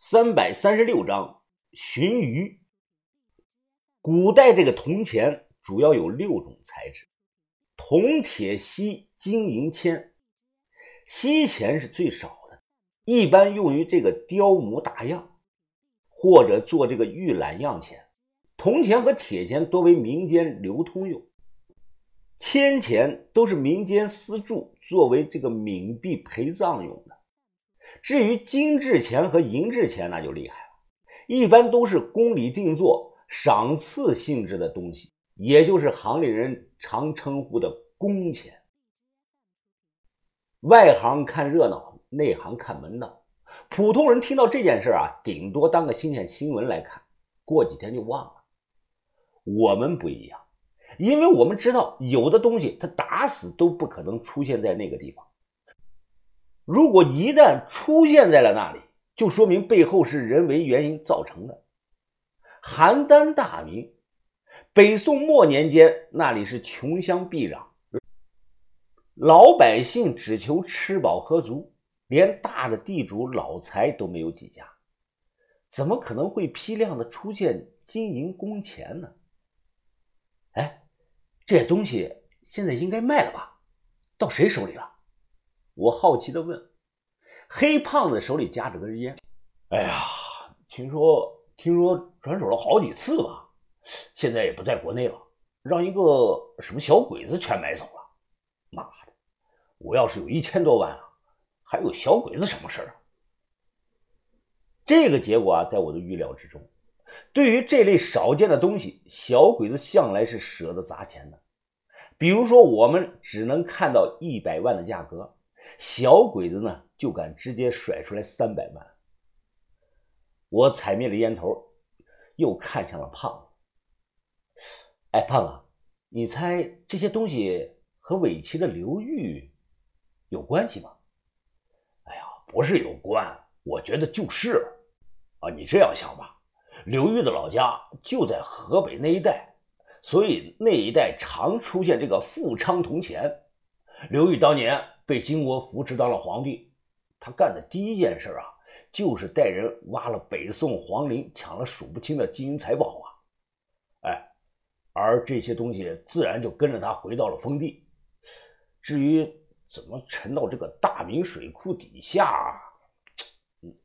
三百三十六章鲟鱼。古代这个铜钱主要有六种材质：铜、铁、锡、金、银、铅。锡钱是最少的，一般用于这个雕模打样，或者做这个预览样钱。铜钱和铁钱多为民间流通用，铅钱都是民间私铸，作为这个冥币陪葬用的。至于金制钱和银制钱，那就厉害了，一般都是宫里定做、赏赐性质的东西，也就是行里人常称呼的宫钱。外行看热闹，内行看门道。普通人听到这件事啊，顶多当个新鲜新闻来看，过几天就忘了。我们不一样，因为我们知道有的东西它打死都不可能出现在那个地方。如果一旦出现在了那里，就说明背后是人为原因造成的。邯郸大名，北宋末年间那里是穷乡僻壤，老百姓只求吃饱喝足，连大的地主老财都没有几家，怎么可能会批量的出现金银工钱呢？哎，这东西现在应该卖了吧？到谁手里了？我好奇的问：“黑胖子手里夹着根烟，哎呀，听说听说转手了好几次吧，现在也不在国内了，让一个什么小鬼子全买走了。妈的，我要是有一千多万啊，还有小鬼子什么事啊？这个结果啊，在我的预料之中。对于这类少见的东西，小鬼子向来是舍得砸钱的。比如说，我们只能看到一百万的价格。”小鬼子呢，就敢直接甩出来三百万。我踩灭了烟头，又看向了胖子。哎，胖子，你猜这些东西和尾齐的刘玉有关系吗？哎呀，不是有关，我觉得就是。啊，你这样想吧，刘玉的老家就在河北那一带，所以那一带常出现这个富昌铜钱。刘玉当年。被金国扶持当了皇帝，他干的第一件事啊，就是带人挖了北宋皇陵，抢了数不清的金银财宝啊！哎，而这些东西自然就跟着他回到了封地。至于怎么沉到这个大明水库底下，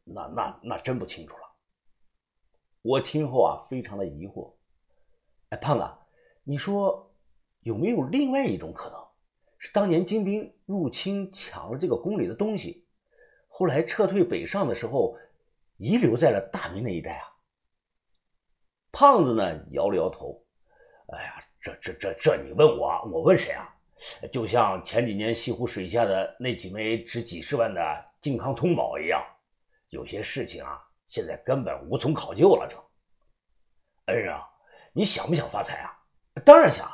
那那那真不清楚了。我听后啊，非常的疑惑。哎，胖子，你说有没有另外一种可能？是当年金兵入侵抢了这个宫里的东西，后来撤退北上的时候，遗留在了大明那一带啊。胖子呢摇了摇头，哎呀，这这这这你问我，我问谁啊？就像前几年西湖水下的那几枚值几十万的靖康通宝一样，有些事情啊，现在根本无从考究了。这恩人啊，你想不想发财啊？当然想，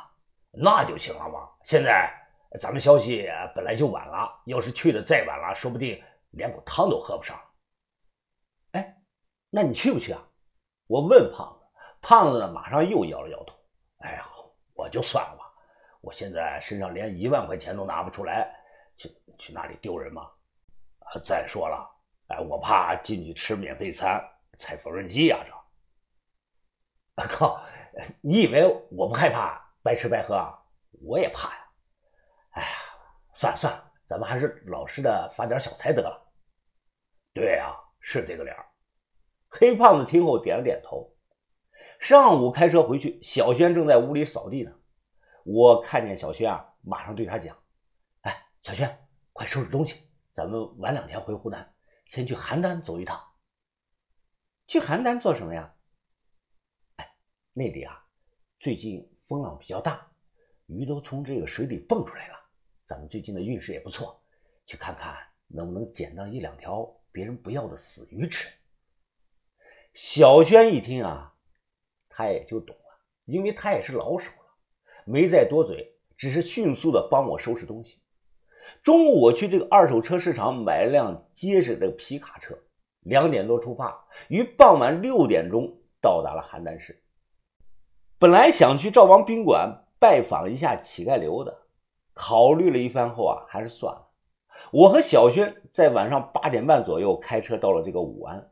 那就行了嘛。现在。咱们消息本来就晚了，要是去的再晚了，说不定连口汤都喝不上。哎，那你去不去啊？我问胖子，胖子马上又摇了摇头。哎呀，我就算了吧，我现在身上连一万块钱都拿不出来，去去那里丢人吗？啊，再说了，哎，我怕进去吃免费餐，踩缝纫机呀，这。靠，你以为我不害怕白吃白喝啊？我也怕呀。哎呀，算了算了，咱们还是老实的发点小财得了。对呀，是这个理儿。黑胖子听后点了点头。上午开车回去，小轩正在屋里扫地呢。我看见小轩啊，马上对他讲：“哎，小轩，快收拾东西，咱们晚两天回湖南，先去邯郸走一趟。”去邯郸做什么呀？哎，那里啊，最近风浪比较大，鱼都从这个水里蹦出来了。咱们最近的运势也不错，去看看能不能捡到一两条别人不要的死鱼吃。小轩一听啊，他也就懂了，因为他也是老手了，没再多嘴，只是迅速的帮我收拾东西。中午我去这个二手车市场买了辆结实的皮卡车，两点多出发，于傍晚六点钟到达了邯郸市。本来想去赵王宾馆拜访一下乞丐刘的。考虑了一番后啊，还是算了。我和小轩在晚上八点半左右开车到了这个武安，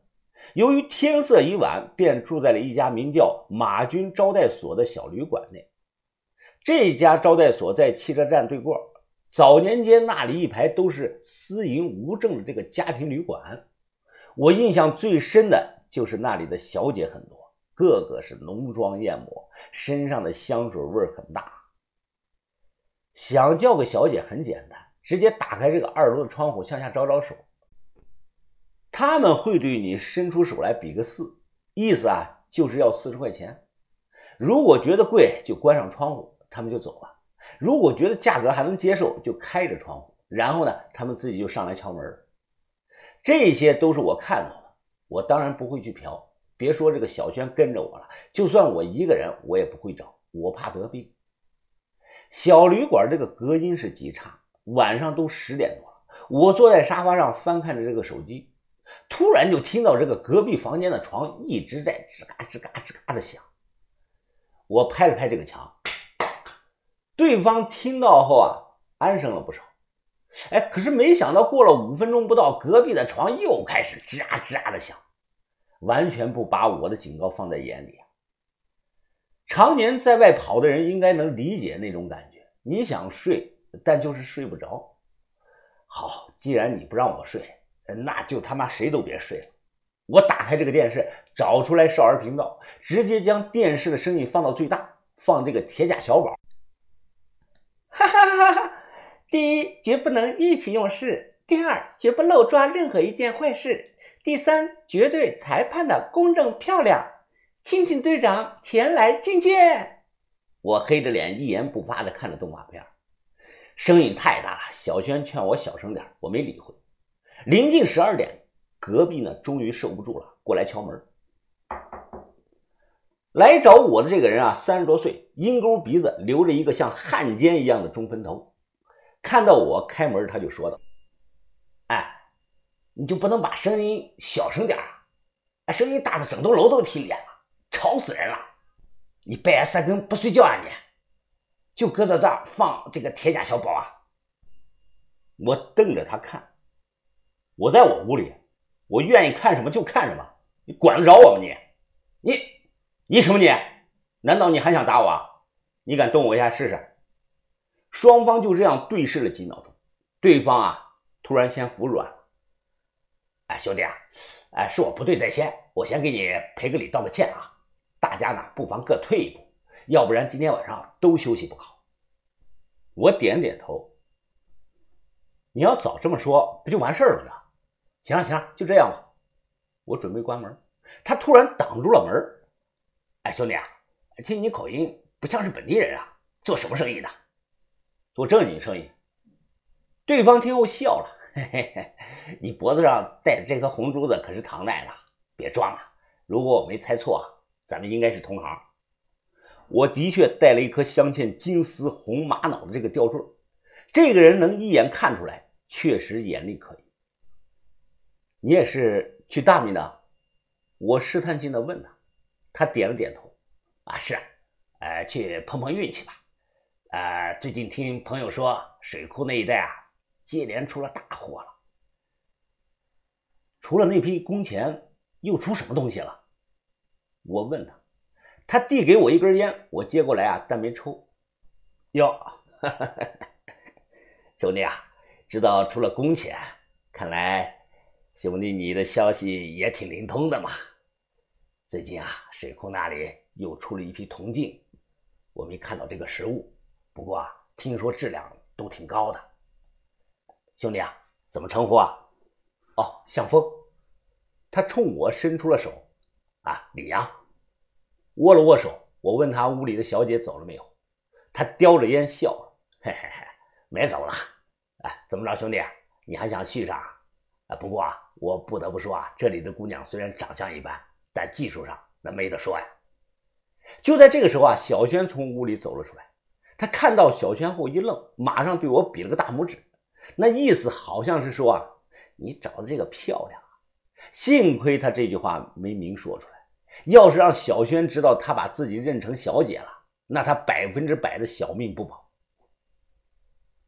由于天色已晚，便住在了一家名叫马军招待所的小旅馆内。这家招待所在汽车站对过。早年间那里一排都是私营无证的这个家庭旅馆。我印象最深的就是那里的小姐很多，个个是浓妆艳抹，身上的香水味很大。想叫个小姐很简单，直接打开这个二楼的窗户向下招招手。他们会对你伸出手来比个四，意思啊就是要四十块钱。如果觉得贵，就关上窗户，他们就走了；如果觉得价格还能接受，就开着窗户，然后呢，他们自己就上来敲门。这些都是我看到的，我当然不会去嫖。别说这个小轩跟着我了，就算我一个人，我也不会找，我怕得病。小旅馆这个隔音是极差，晚上都十点多了，我坐在沙发上翻看着这个手机。突然就听到这个隔壁房间的床一直在吱嘎吱嘎吱嘎的响，我拍了拍这个墙，对方听到后啊，安生了不少。哎，可是没想到过了五分钟不到，隔壁的床又开始吱啊吱啊的响，完全不把我的警告放在眼里啊。常年在外跑的人应该能理解那种感觉，你想睡，但就是睡不着。好，既然你不让我睡。那就他妈谁都别睡了！我打开这个电视，找出来少儿频道，直接将电视的声音放到最大，放这个铁甲小宝。哈哈哈哈！第一，绝不能意气用事；第二，绝不漏抓任何一件坏事；第三，绝对裁判的公正漂亮。请请队长前来觐见。我黑着脸，一言不发的看着动画片，声音太大了。小轩劝我小声点，我没理会。临近十二点，隔壁呢终于受不住了，过来敲门。来找我的这个人啊，三十多岁，鹰钩鼻子，留着一个像汉奸一样的中分头。看到我开门，他就说道：“哎，你就不能把声音小声点啊？声音大的整栋楼都听见，吵死人了！你半夜三更不睡觉啊？你就搁在这儿放这个铁甲小宝啊？”我瞪着他看。我在我屋里，我愿意看什么就看什么，你管得着我吗？你，你，你什么你？难道你还想打我？你敢动我一下试试？双方就这样对视了几秒钟，对方啊，突然先服软了。哎，兄弟啊，哎，是我不对在先，我先给你赔个礼，道个歉啊。大家呢，不妨各退一步，要不然今天晚上都休息不好。我点点头。你要早这么说，不就完事儿了吗？行了行了，就这样吧。我准备关门，他突然挡住了门。哎，兄弟啊，听你口音不像是本地人啊，做什么生意的？做正经生意。对方听后笑了，嘿嘿嘿，你脖子上戴的这颗红珠子可是唐代的，别装了。如果我没猜错，咱们应该是同行。我的确带了一颗镶嵌金丝红玛瑙的这个吊坠，这个人能一眼看出来，确实眼力可以。你也是去大米的？我试探性的问他，他点了点头。啊，是啊，呃，去碰碰运气吧。呃，最近听朋友说，水库那一带啊，接连出了大祸了。除了那批工钱，又出什么东西了？我问他，他递给我一根烟，我接过来啊，但没抽。哟，兄弟啊，知道出了工钱，看来。兄弟，你的消息也挺灵通的嘛。最近啊，水库那里又出了一批铜镜，我没看到这个实物，不过啊，听说质量都挺高的。兄弟啊，怎么称呼啊？哦，向风。他冲我伸出了手。啊，李阳。握了握手。我问他屋里的小姐走了没有，他叼着烟笑了，嘿嘿嘿，没走了。哎，怎么着，兄弟，你还想续上？啊，不过啊，我不得不说啊，这里的姑娘虽然长相一般，但技术上那没得说呀。就在这个时候啊，小轩从屋里走了出来，他看到小轩后一愣，马上对我比了个大拇指，那意思好像是说啊，你找的这个漂亮。幸亏他这句话没明说出来，要是让小轩知道他把自己认成小姐了，那他百分之百的小命不保。